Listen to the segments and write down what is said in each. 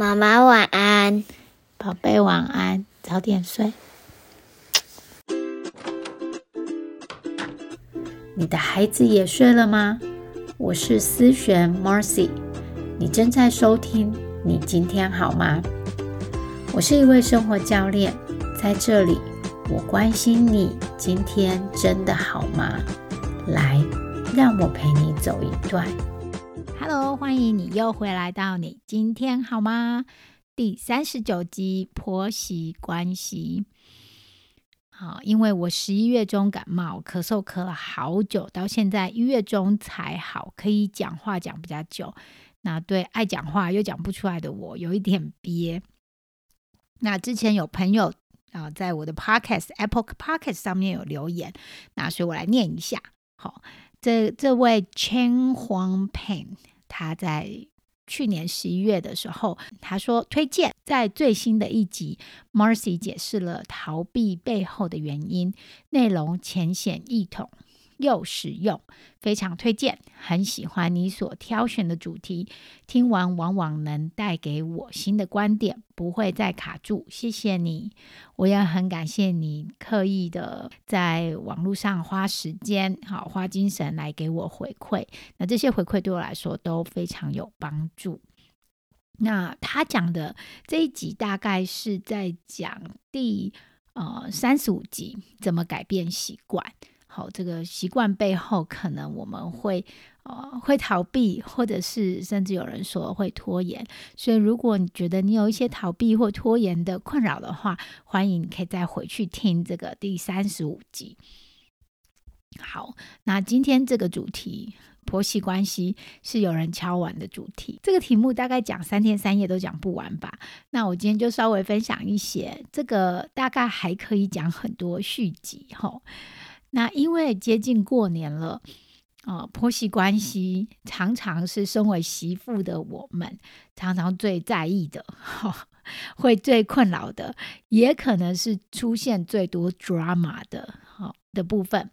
妈妈晚安，宝贝晚安，早点睡。你的孩子也睡了吗？我是思璇 Marcy，你正在收听。你今天好吗？我是一位生活教练，在这里我关心你今天真的好吗？来，让我陪你走一段。Hello，欢迎你又回来到你今天好吗？第三十九集婆媳关系。好，因为我十一月中感冒咳嗽咳了好久，到现在一月中才好，可以讲话讲比较久。那对爱讲话又讲不出来的我，有一点憋。那之前有朋友啊，在我的 Podcast Apple Podcast 上面有留言，那所以我来念一下。好，这这位 Chen Huang Pan，他在。去年十一月的时候，他说推荐在最新的一集，Marcy 解释了逃避背后的原因，内容浅显易懂。又实用，非常推荐。很喜欢你所挑选的主题，听完往往能带给我新的观点，不会再卡住。谢谢你，我也很感谢你刻意的在网络上花时间，好花精神来给我回馈。那这些回馈对我来说都非常有帮助。那他讲的这一集大概是在讲第呃三十五集，怎么改变习惯。好，这个习惯背后，可能我们会呃会逃避，或者是甚至有人说会拖延。所以，如果你觉得你有一些逃避或拖延的困扰的话，欢迎你可以再回去听这个第三十五集。好，那今天这个主题婆媳关系是有人敲完的主题，这个题目大概讲三天三夜都讲不完吧。那我今天就稍微分享一些，这个大概还可以讲很多续集哈。那因为接近过年了，啊，婆媳关系常常是身为媳妇的我们常常最在意的，哈，会最困扰的，也可能是出现最多 drama 的，好的部分。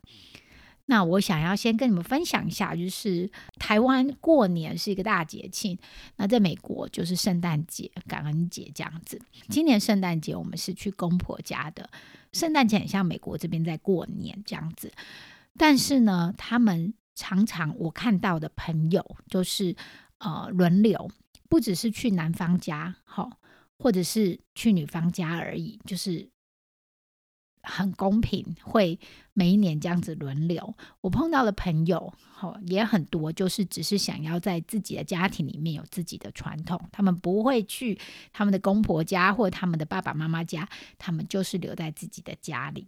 那我想要先跟你们分享一下，就是台湾过年是一个大节庆，那在美国就是圣诞节、感恩节这样子。今年圣诞节我们是去公婆家的。圣诞节很像美国这边在过年这样子，但是呢，他们常常我看到的朋友就是呃轮流，不只是去男方家，好，或者是去女方家而已，就是。很公平，会每一年这样子轮流。我碰到的朋友，好也很多，就是只是想要在自己的家庭里面有自己的传统，他们不会去他们的公婆家或他们的爸爸妈妈家，他们就是留在自己的家里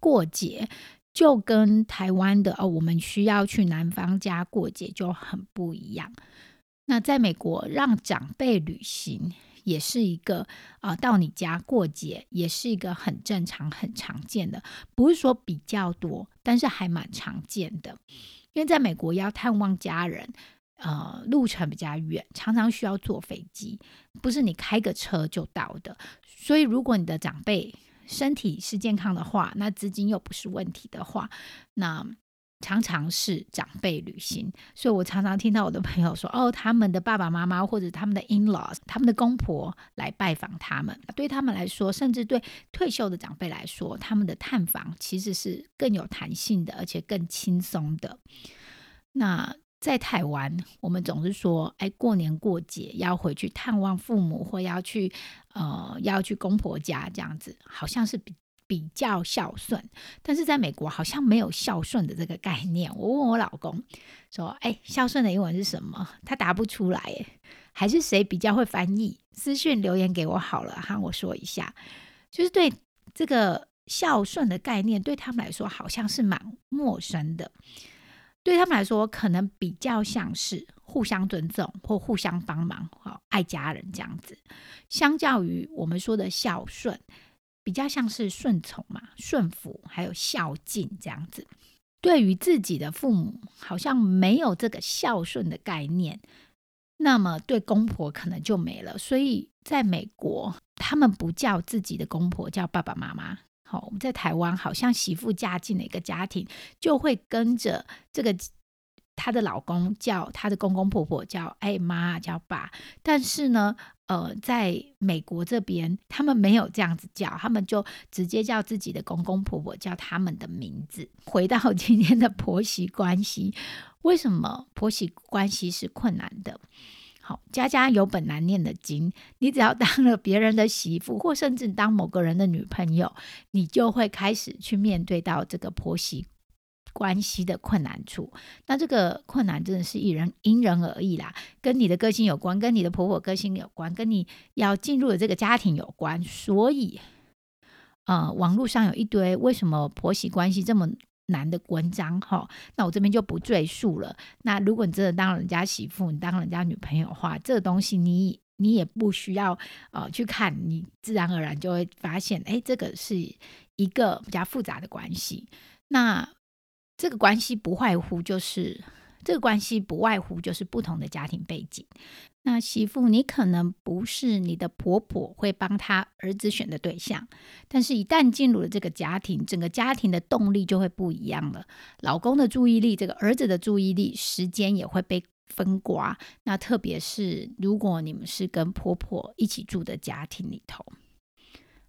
过节，就跟台湾的哦，我们需要去男方家过节就很不一样。那在美国，让长辈旅行。也是一个啊，到你家过节也是一个很正常、很常见的，不是说比较多，但是还蛮常见的。因为在美国要探望家人，呃，路程比较远，常常需要坐飞机，不是你开个车就到的。所以，如果你的长辈身体是健康的话，那资金又不是问题的话，那。常常是长辈旅行，所以我常常听到我的朋友说：“哦，他们的爸爸妈妈或者他们的 in laws，他们的公婆来拜访他们。对他们来说，甚至对退休的长辈来说，他们的探访其实是更有弹性的，而且更轻松的。那在台湾，我们总是说：哎，过年过节要回去探望父母，或要去呃要去公婆家这样子，好像是比。”比较孝顺，但是在美国好像没有孝顺的这个概念。我问我老公说：“哎，孝顺的英文是什么？”他答不出来。哎，还是谁比较会翻译？私讯留言给我好了，哈，我说一下。就是对这个孝顺的概念，对他们来说好像是蛮陌生的。对他们来说，可能比较像是互相尊重或互相帮忙，好爱家人这样子。相较于我们说的孝顺。比较像是顺从嘛，顺服还有孝敬这样子。对于自己的父母，好像没有这个孝顺的概念，那么对公婆可能就没了。所以在美国，他们不叫自己的公婆叫爸爸妈妈。好，我们在台湾，好像媳妇嫁进了一个家庭，就会跟着这个她的老公叫她的公公婆婆叫哎妈叫爸。但是呢，呃，在美国这边，他们没有这样子叫，他们就直接叫自己的公公婆婆叫他们的名字。回到 今天的婆媳关系，为什么婆媳关系是困难的？好，家家有本难念的经，你只要当了别人的媳妇，或甚至当某个人的女朋友，你就会开始去面对到这个婆媳。关系的困难处，那这个困难真的是因人因人而异啦，跟你的个性有关，跟你的婆婆个性有关，跟你要进入的这个家庭有关。所以，呃，网络上有一堆为什么婆媳关系这么难的文章哈，那我这边就不赘述了。那如果你真的当人家媳妇，你当人家女朋友的话，这个东西你你也不需要呃去看，你自然而然就会发现，哎，这个是一个比较复杂的关系。那这个关系不外乎就是这个关系不外乎就是不同的家庭背景。那媳妇，你可能不是你的婆婆会帮他儿子选的对象，但是，一旦进入了这个家庭，整个家庭的动力就会不一样了。老公的注意力，这个儿子的注意力，时间也会被分刮。那特别是如果你们是跟婆婆一起住的家庭里头，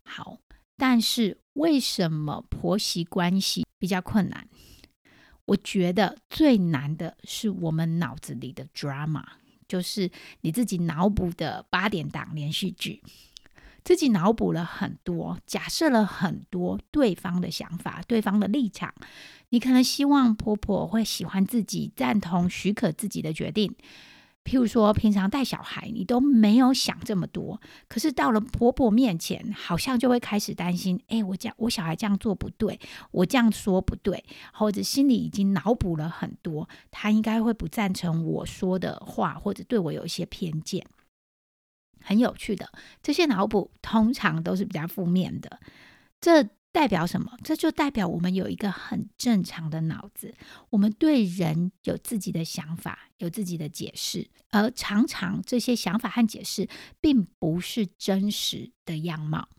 好，但是为什么婆媳关系比较困难？我觉得最难的是我们脑子里的 drama，就是你自己脑补的八点档连续剧，自己脑补了很多，假设了很多对方的想法、对方的立场。你可能希望婆婆会喜欢自己、赞同、许可自己的决定。譬如说，平常带小孩，你都没有想这么多，可是到了婆婆面前，好像就会开始担心：哎，我这样，我小孩这样做不对，我这样说不对，或者心里已经脑补了很多，他应该会不赞成我说的话，或者对我有一些偏见。很有趣的，这些脑补通常都是比较负面的。这代表什么？这就代表我们有一个很正常的脑子，我们对人有自己的想法，有自己的解释，而常常这些想法和解释并不是真实的样貌，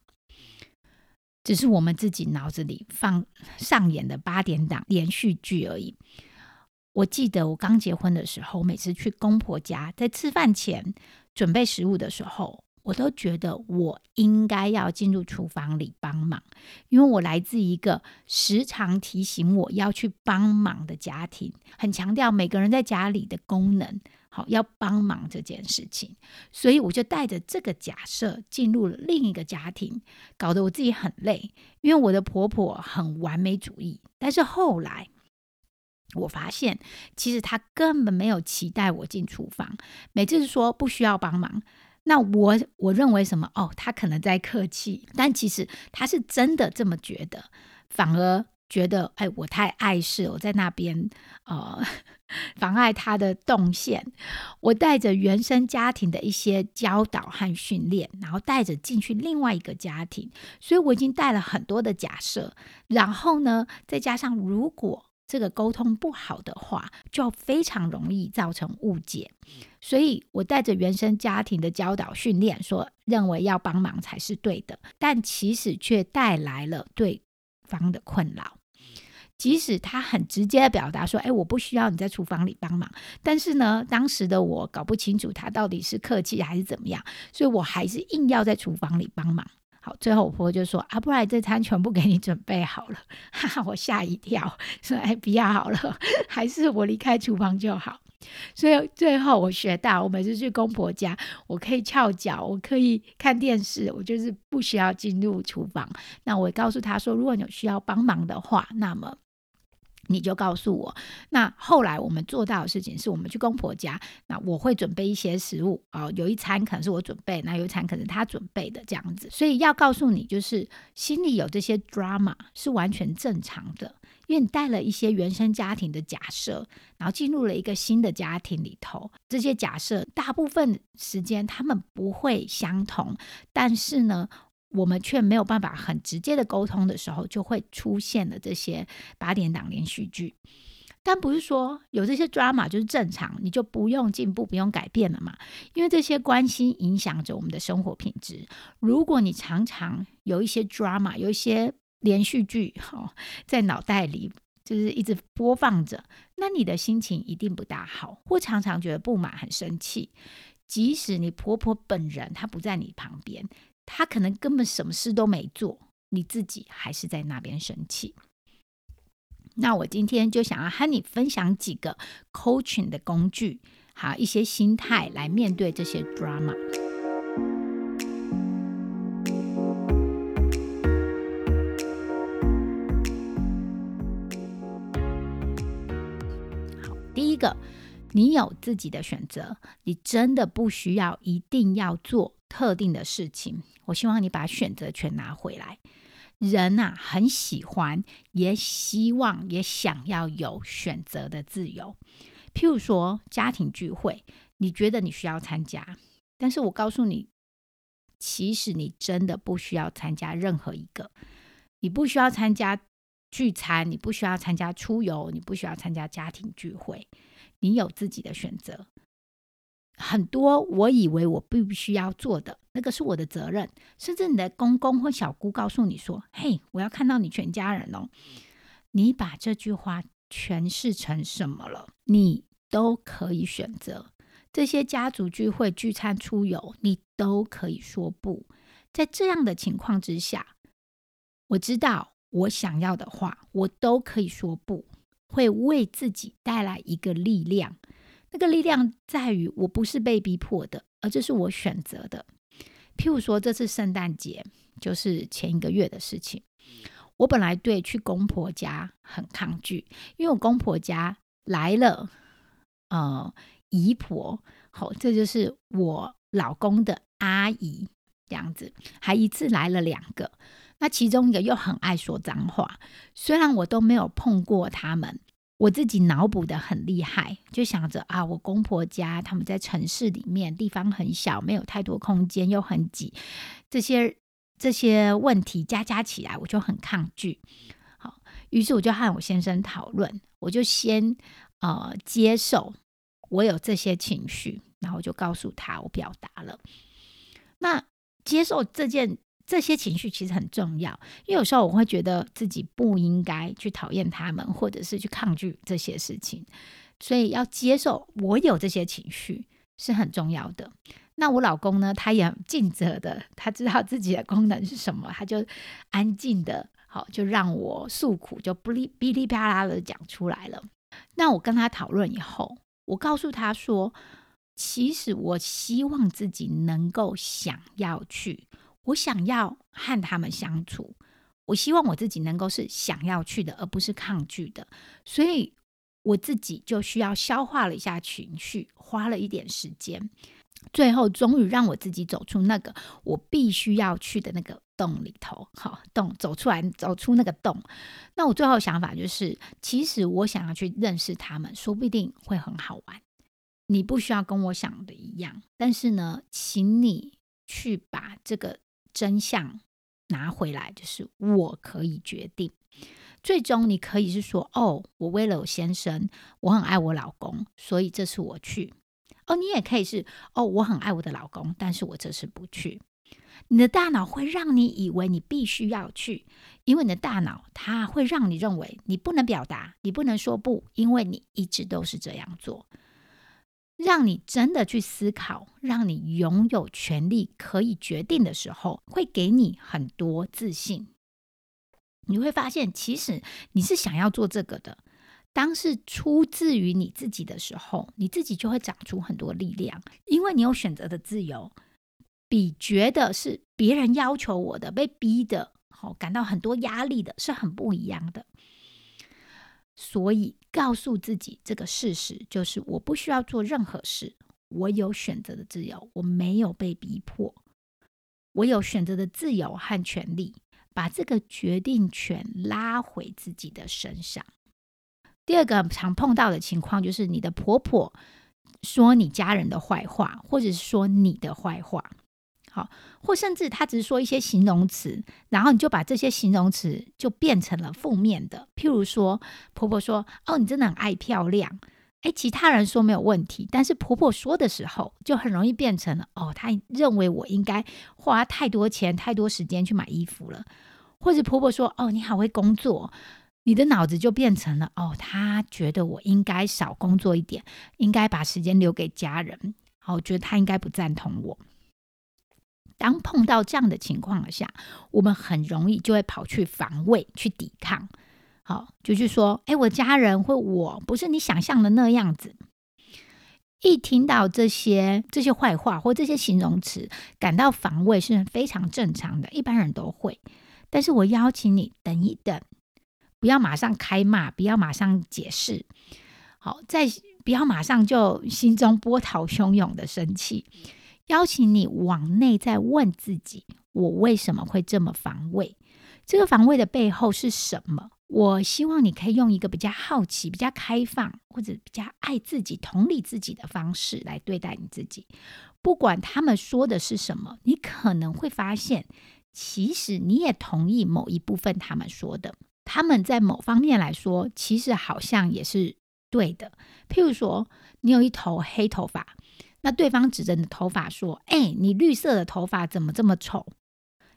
只是我们自己脑子里放上演的八点档连续剧而已。我记得我刚结婚的时候，每次去公婆家，在吃饭前准备食物的时候。我都觉得我应该要进入厨房里帮忙，因为我来自一个时常提醒我要去帮忙的家庭，很强调每个人在家里的功能，好要帮忙这件事情，所以我就带着这个假设进入了另一个家庭，搞得我自己很累，因为我的婆婆很完美主义，但是后来我发现，其实她根本没有期待我进厨房，每次说不需要帮忙。那我我认为什么？哦，他可能在客气，但其实他是真的这么觉得，反而觉得，哎，我太碍事，我在那边呃 妨碍他的动线。我带着原生家庭的一些教导和训练，然后带着进去另外一个家庭，所以我已经带了很多的假设。然后呢，再加上如果这个沟通不好的话，就非常容易造成误解。所以我带着原生家庭的教导训练，说认为要帮忙才是对的，但其实却带来了对方的困扰。即使他很直接的表达说：“哎，我不需要你在厨房里帮忙。”但是呢，当时的我搞不清楚他到底是客气还是怎么样，所以我还是硬要在厨房里帮忙。最后我婆婆就说：“啊，不然这餐全部给你准备好了。”哈哈，我吓一跳，说：“哎，不要好了，还是我离开厨房就好。”所以最后我学到，我每次去公婆家，我可以翘脚，我可以看电视，我就是不需要进入厨房。那我告诉他说，如果你有需要帮忙的话，那么你就告诉我。那后来我们做到的事情是，我们去公婆家，那我会准备一些食物啊，有一餐可能是我准备，那有一餐可能是他准备的这样子。所以要告诉你，就是心里有这些 drama 是完全正常的。因为你带了一些原生家庭的假设，然后进入了一个新的家庭里头，这些假设大部分时间他们不会相同，但是呢，我们却没有办法很直接的沟通的时候，就会出现了这些八点档连续剧。但不是说有这些 drama 就是正常，你就不用进步、不用改变了嘛？因为这些关系影响着我们的生活品质。如果你常常有一些 drama，有一些连续剧哈，在脑袋里就是一直播放着，那你的心情一定不大好，或常常觉得不满、很生气。即使你婆婆本人她不在你旁边，他可能根本什么事都没做，你自己还是在那边生气。那我今天就想要和你分享几个 coaching 的工具，好一些心态来面对这些 drama。好，第一个，你有自己的选择，你真的不需要一定要做特定的事情。我希望你把选择权拿回来。人呐，很喜欢，也希望，也想要有选择的自由。譬如说，家庭聚会，你觉得你需要参加，但是我告诉你，其实你真的不需要参加任何一个。你不需要参加聚餐，你不需要参加出游，你不需要参加家庭聚会，你有自己的选择。很多我以为我必须要做的，那个是我的责任。甚至你的公公或小姑告诉你说：“嘿，我要看到你全家人哦。”你把这句话诠释成什么了？你都可以选择这些家族聚会、聚餐、出游，你都可以说不。在这样的情况之下，我知道我想要的话，我都可以说不，会为自己带来一个力量。那个力量在于，我不是被逼迫的，而这是我选择的。譬如说，这次圣诞节就是前一个月的事情。我本来对去公婆家很抗拒，因为我公婆家来了，呃，姨婆，好，这就是我老公的阿姨这样子，还一次来了两个。那其中一个又很爱说脏话，虽然我都没有碰过他们。我自己脑补的很厉害，就想着啊，我公婆家他们在城市里面，地方很小，没有太多空间，又很挤，这些这些问题加加起来，我就很抗拒。好，于是我就和我先生讨论，我就先呃接受我有这些情绪，然后就告诉他我表达了。那接受这件。这些情绪其实很重要，因为有时候我会觉得自己不应该去讨厌他们，或者是去抗拒这些事情，所以要接受我有这些情绪是很重要的。那我老公呢，他也尽责的，他知道自己的功能是什么，他就安静的，好就让我诉苦，就不哩哔哩啪啦的讲出来了。那我跟他讨论以后，我告诉他说，其实我希望自己能够想要去。我想要和他们相处，我希望我自己能够是想要去的，而不是抗拒的。所以我自己就需要消化了一下情绪，花了一点时间，最后终于让我自己走出那个我必须要去的那个洞里头。好，洞走出来，走出那个洞。那我最后想法就是，其实我想要去认识他们，说不定会很好玩。你不需要跟我想的一样，但是呢，请你去把这个。真相拿回来，就是我可以决定。最终，你可以是说：“哦，我为了我先生，我很爱我老公，所以这次我去。”哦，你也可以是：“哦，我很爱我的老公，但是我这次不去。”你的大脑会让你以为你必须要去，因为你的大脑它会让你认为你不能表达，你不能说不，因为你一直都是这样做。让你真的去思考，让你拥有权利可以决定的时候，会给你很多自信。你会发现，其实你是想要做这个的。当是出自于你自己的时候，你自己就会长出很多力量，因为你有选择的自由，比觉得是别人要求我的、被逼的，好感到很多压力的，是很不一样的。所以，告诉自己这个事实，就是我不需要做任何事，我有选择的自由，我没有被逼迫，我有选择的自由和权利，把这个决定权拉回自己的身上。第二个常碰到的情况，就是你的婆婆说你家人的坏话，或者是说你的坏话。好，或甚至他只是说一些形容词，然后你就把这些形容词就变成了负面的。譬如说，婆婆说：“哦，你真的很爱漂亮。”哎，其他人说没有问题，但是婆婆说的时候，就很容易变成了：“哦，她认为我应该花太多钱、太多时间去买衣服了。”或者婆婆说：“哦，你好会工作。”你的脑子就变成了：“哦，她觉得我应该少工作一点，应该把时间留给家人。”好，觉得他应该不赞同我。当碰到这样的情况下，我们很容易就会跑去防卫、去抵抗。好，就去说，哎，我家人或我不是你想象的那样子。一听到这些这些坏话或这些形容词，感到防卫是非常正常的，一般人都会。但是我邀请你等一等，不要马上开骂，不要马上解释。好，在不要马上就心中波涛汹涌的生气。邀请你往内再问自己：我为什么会这么防卫？这个防卫的背后是什么？我希望你可以用一个比较好奇、比较开放，或者比较爱自己、同理自己的方式来对待你自己。不管他们说的是什么，你可能会发现，其实你也同意某一部分他们说的。他们在某方面来说，其实好像也是对的。譬如说，你有一头黑头发。那对方指着你的头发说：“哎，你绿色的头发怎么这么丑？”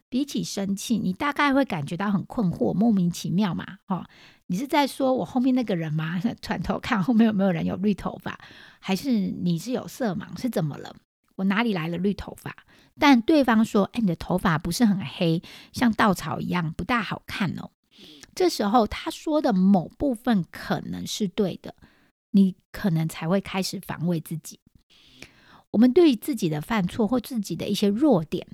比起生气，你大概会感觉到很困惑、莫名其妙嘛？哦，你是在说我后面那个人吗？转头看后面有没有人有绿头发，还是你是有色盲？是怎么了？我哪里来了绿头发？但对方说：“哎，你的头发不是很黑，像稻草一样，不大好看哦。”这时候他说的某部分可能是对的，你可能才会开始防卫自己。我们对于自己的犯错或自己的一些弱点，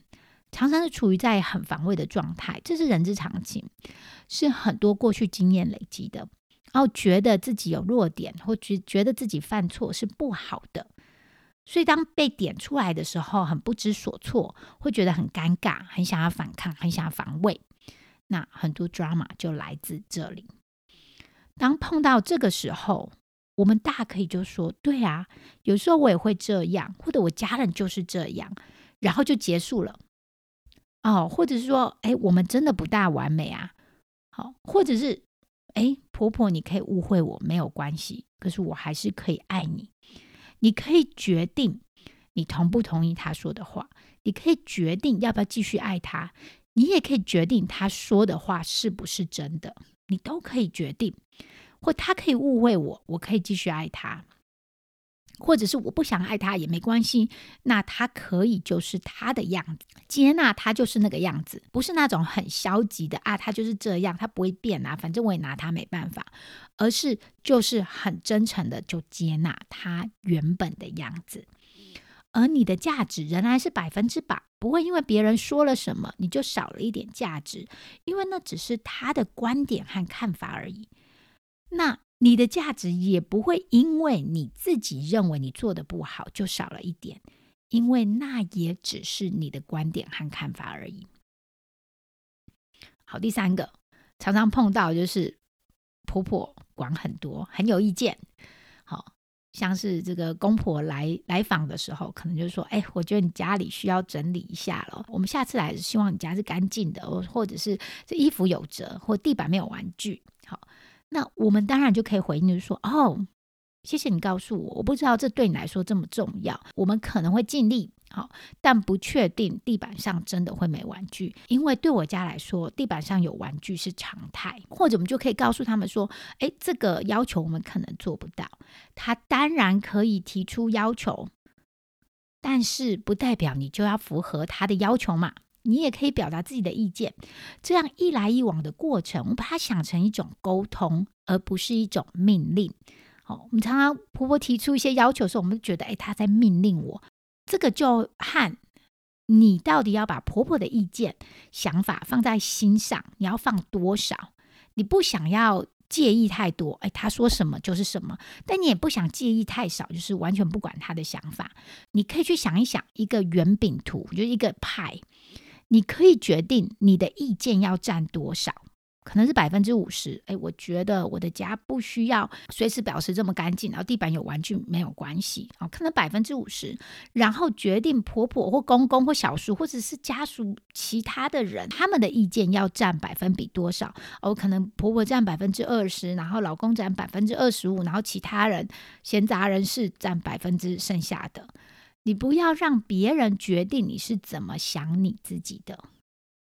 常常是处于在很防卫的状态，这是人之常情，是很多过去经验累积的。然后觉得自己有弱点，或觉觉得自己犯错是不好的，所以当被点出来的时候，很不知所措，会觉得很尴尬，很想要反抗，很想要防卫。那很多 drama 就来自这里。当碰到这个时候，我们大可以就说，对啊，有时候我也会这样，或者我家人就是这样，然后就结束了。哦，或者是说，哎，我们真的不大完美啊。好，或者是，哎，婆婆，你可以误会我没有关系，可是我还是可以爱你。你可以决定你同不同意他说的话，你可以决定要不要继续爱他，你也可以决定他说的话是不是真的，你都可以决定。或他可以误会我，我可以继续爱他；或者是我不想爱他也没关系，那他可以就是他的样子，接纳他就是那个样子，不是那种很消极的啊，他就是这样，他不会变啊，反正我也拿他没办法，而是就是很真诚的就接纳他原本的样子，而你的价值仍然是百分之百，不会因为别人说了什么你就少了一点价值，因为那只是他的观点和看法而已。那你的价值也不会因为你自己认为你做的不好就少了一点，因为那也只是你的观点和看法而已。好，第三个常常碰到就是婆婆管很多，很有意见。好像是这个公婆来来访的时候，可能就说：“哎，我觉得你家里需要整理一下了。我们下次来希望你家是干净的，或者是这衣服有折，或地板没有玩具。”好。那我们当然就可以回应，说：“哦，谢谢你告诉我，我不知道这对你来说这么重要。我们可能会尽力，好，但不确定地板上真的会没玩具，因为对我家来说，地板上有玩具是常态。或者我们就可以告诉他们说：，哎，这个要求我们可能做不到。他当然可以提出要求，但是不代表你就要符合他的要求嘛。”你也可以表达自己的意见，这样一来一往的过程，我把它想成一种沟通，而不是一种命令。好，我们常常婆婆提出一些要求的时候，我们觉得，哎，她在命令我。这个就和你到底要把婆婆的意见、想法放在心上，你要放多少？你不想要介意太多，哎，她说什么就是什么，但你也不想介意太少，就是完全不管她的想法。你可以去想一想一个圆饼图，就一个派。你可以决定你的意见要占多少，可能是百分之五十。哎，我觉得我的家不需要随时保持这么干净，然后地板有玩具没有关系哦，可能百分之五十。然后决定婆婆或公公或小叔或者是家属其他的人他们的意见要占百分比多少？哦，可能婆婆占百分之二十，然后老公占百分之二十五，然后其他人闲杂人士占百分之剩下的。你不要让别人决定你是怎么想你自己的，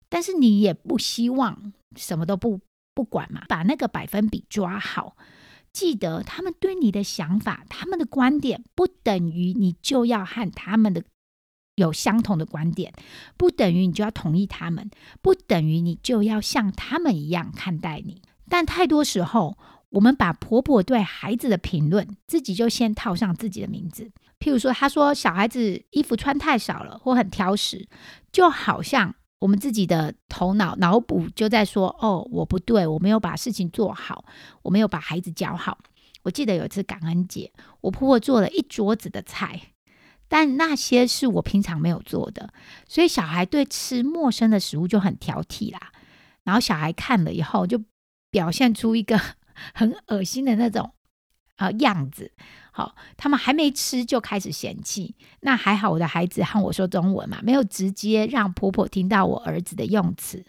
但是你也不希望什么都不不管嘛，把那个百分比抓好。记得他们对你的想法、他们的观点，不等于你就要和他们的有相同的观点，不等于你就要同意他们，不等于你就要像他们一样看待你。但太多时候，我们把婆婆对孩子的评论，自己就先套上自己的名字。譬如说，她说小孩子衣服穿太少了，或很挑食，就好像我们自己的头脑脑补就在说：“哦，我不对，我没有把事情做好，我没有把孩子教好。”我记得有一次感恩节，我婆婆做了一桌子的菜，但那些是我平常没有做的，所以小孩对吃陌生的食物就很挑剔啦。然后小孩看了以后就。表现出一个很恶心的那种呃样子，好，他们还没吃就开始嫌弃。那还好，我的孩子和我说中文嘛，没有直接让婆婆听到我儿子的用词。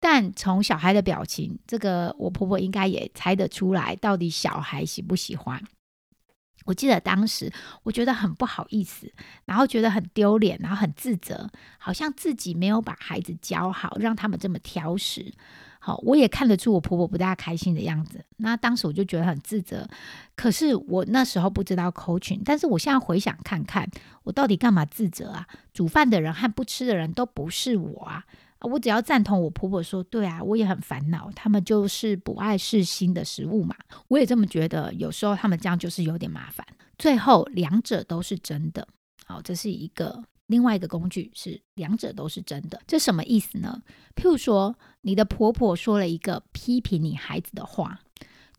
但从小孩的表情，这个我婆婆应该也猜得出来，到底小孩喜不喜欢。我记得当时我觉得很不好意思，然后觉得很丢脸，然后很自责，好像自己没有把孩子教好，让他们这么挑食。好，我也看得出我婆婆不大开心的样子。那当时我就觉得很自责，可是我那时候不知道 coaching，但是我现在回想看看，我到底干嘛自责啊？煮饭的人和不吃的人都不是我啊！我只要赞同我婆婆说，对啊，我也很烦恼，他们就是不爱试新的食物嘛。我也这么觉得，有时候他们这样就是有点麻烦。最后两者都是真的。好，这是一个。另外一个工具是两者都是真的，这什么意思呢？譬如说，你的婆婆说了一个批评你孩子的话，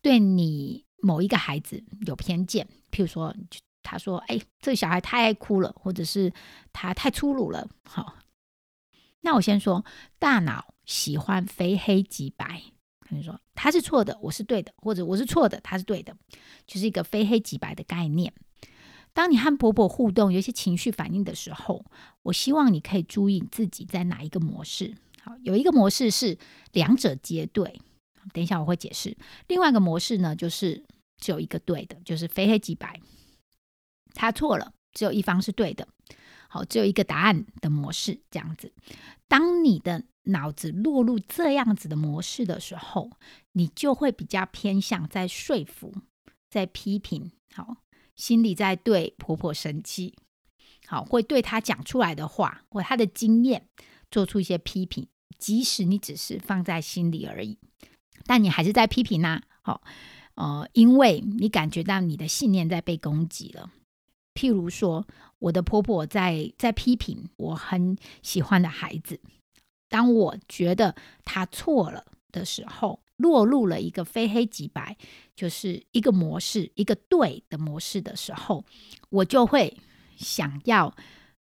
对你某一个孩子有偏见。譬如说，她说：“哎，这个小孩太爱哭了，或者是他太粗鲁了。”好，那我先说，大脑喜欢非黑即白，你说他是错的，我是对的，或者我是错的，他是对的，就是一个非黑即白的概念。当你和婆婆互动，有一些情绪反应的时候，我希望你可以注意自己在哪一个模式。好，有一个模式是两者皆对，等一下我会解释。另外一个模式呢，就是只有一个对的，就是非黑即白，他错了，只有一方是对的。好，只有一个答案的模式，这样子。当你的脑子落入这样子的模式的时候，你就会比较偏向在说服，在批评。好。心里在对婆婆生气，好，会对她讲出来的话或她的经验做出一些批评，即使你只是放在心里而已，但你还是在批评呐。好，呃，因为你感觉到你的信念在被攻击了。譬如说，我的婆婆在在批评我很喜欢的孩子，当我觉得她错了的时候。落入了一个非黑即白，就是一个模式，一个对的模式的时候，我就会想要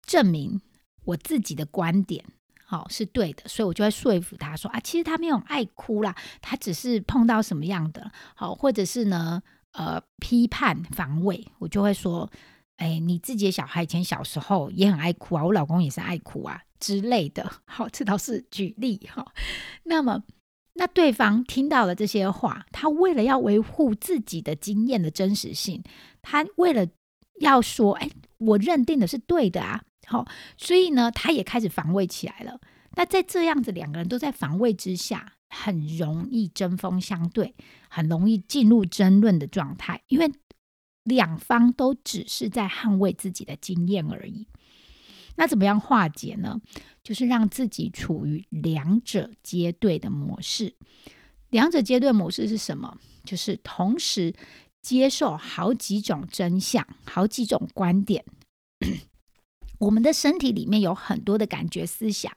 证明我自己的观点，好是对的，所以我就会说服他说啊，其实他没有爱哭啦，他只是碰到什么样的好，或者是呢，呃，批判防卫，我就会说，哎，你自己的小孩以前小时候也很爱哭啊，我老公也是爱哭啊之类的，好，这倒是举例哈，那么。那对方听到了这些话，他为了要维护自己的经验的真实性，他为了要说，哎，我认定的是对的啊，好，所以呢，他也开始防卫起来了。那在这样子两个人都在防卫之下，很容易针锋相对，很容易进入争论的状态，因为两方都只是在捍卫自己的经验而已。那怎么样化解呢？就是让自己处于两者皆对的模式。两者皆对模式是什么？就是同时接受好几种真相、好几种观点。我们的身体里面有很多的感觉、思想，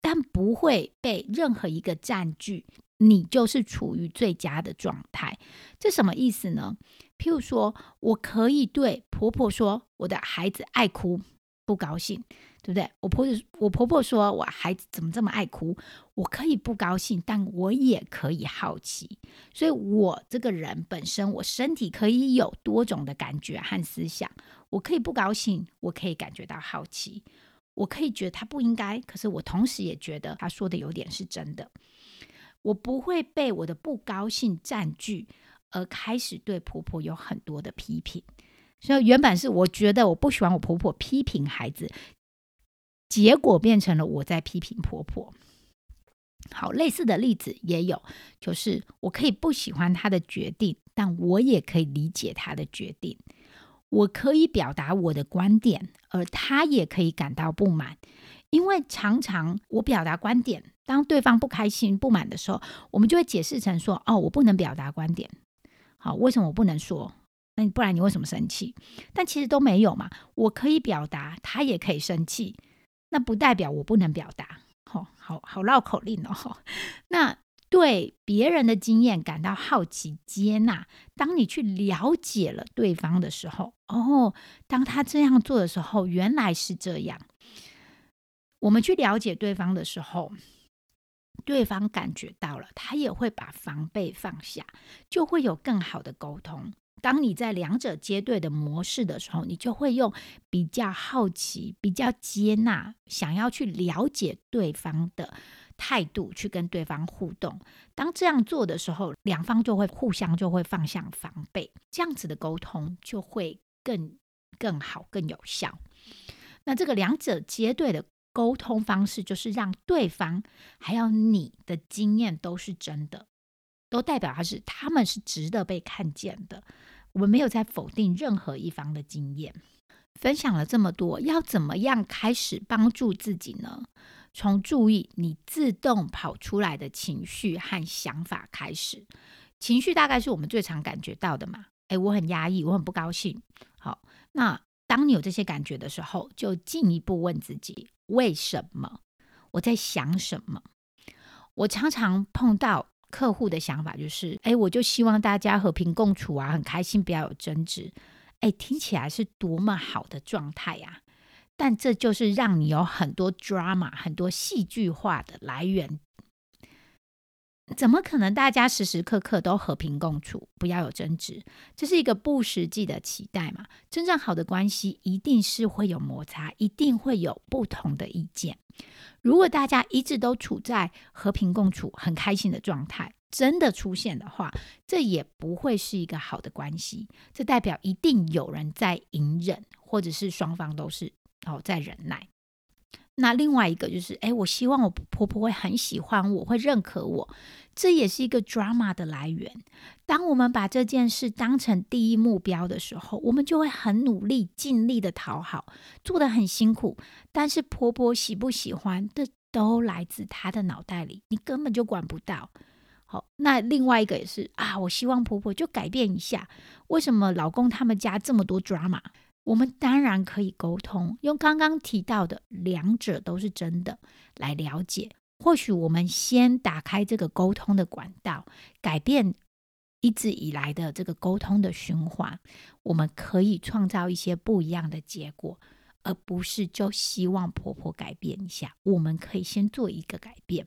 但不会被任何一个占据。你就是处于最佳的状态。这什么意思呢？譬如说，我可以对婆婆说：“我的孩子爱哭。”不高兴，对不对？我婆婆，我婆婆说我孩子怎么这么爱哭？我可以不高兴，但我也可以好奇。所以，我这个人本身，我身体可以有多种的感觉和思想。我可以不高兴，我可以感觉到好奇，我可以觉得他不应该，可是我同时也觉得他说的有点是真的。我不会被我的不高兴占据，而开始对婆婆有很多的批评。所以原本是我觉得我不喜欢我婆婆批评孩子，结果变成了我在批评婆婆。好，类似的例子也有，就是我可以不喜欢她的决定，但我也可以理解他的决定。我可以表达我的观点，而他也可以感到不满。因为常常我表达观点，当对方不开心、不满的时候，我们就会解释成说：“哦，我不能表达观点。好，为什么我不能说？那你不然你为什么生气？但其实都没有嘛。我可以表达，他也可以生气，那不代表我不能表达。好好好，绕口令哦。那对别人的经验感到好奇、接纳。当你去了解了对方的时候，哦，当他这样做的时候，原来是这样。”我们去了解对方的时候，对方感觉到了，他也会把防备放下，就会有更好的沟通。当你在两者接对的模式的时候，你就会用比较好奇、比较接纳、想要去了解对方的态度去跟对方互动。当这样做的时候，两方就会互相就会放下防备，这样子的沟通就会更更好、更有效。那这个两者接对的。沟通方式就是让对方还有你的经验都是真的，都代表他是他们是值得被看见的。我们没有在否定任何一方的经验。分享了这么多，要怎么样开始帮助自己呢？从注意你自动跑出来的情绪和想法开始。情绪大概是我们最常感觉到的嘛？诶，我很压抑，我很不高兴。好，那当你有这些感觉的时候，就进一步问自己。为什么我在想什么？我常常碰到客户的想法就是：哎，我就希望大家和平共处啊，很开心，不要有争执。哎，听起来是多么好的状态呀！但这就是让你有很多 drama、很多戏剧化的来源。怎么可能大家时时刻刻都和平共处，不要有争执？这是一个不实际的期待嘛？真正好的关系一定是会有摩擦，一定会有不同的意见。如果大家一直都处在和平共处、很开心的状态，真的出现的话，这也不会是一个好的关系。这代表一定有人在隐忍，或者是双方都是哦在忍耐。那另外一个就是，哎，我希望我婆婆会很喜欢我，会认可我，这也是一个 drama 的来源。当我们把这件事当成第一目标的时候，我们就会很努力、尽力的讨好，做的很辛苦。但是婆婆喜不喜欢，这都来自她的脑袋里，你根本就管不到。好，那另外一个也是啊，我希望婆婆就改变一下。为什么老公他们家这么多 drama？我们当然可以沟通，用刚刚提到的两者都是真的来了解。或许我们先打开这个沟通的管道，改变一直以来的这个沟通的循环，我们可以创造一些不一样的结果，而不是就希望婆婆改变一下。我们可以先做一个改变。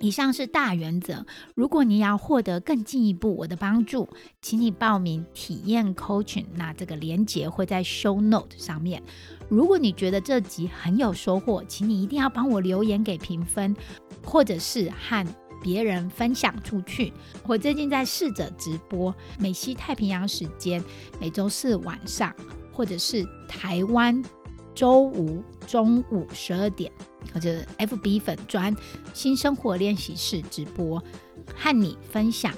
以上是大原则。如果你要获得更进一步我的帮助，请你报名体验 coaching。那这个链接会在 show note 上面。如果你觉得这集很有收获，请你一定要帮我留言给评分，或者是和别人分享出去。我最近在试着直播美西太平洋时间，每周四晚上，或者是台湾周五中午十二点。或者 FB 粉专新生活练习室直播，和你分享《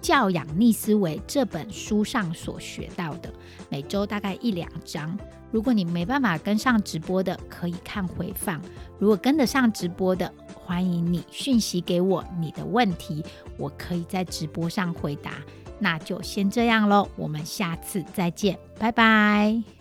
教养逆思维》这本书上所学到的，每周大概一两章。如果你没办法跟上直播的，可以看回放；如果跟得上直播的，欢迎你讯息给我你的问题，我可以在直播上回答。那就先这样喽，我们下次再见，拜拜。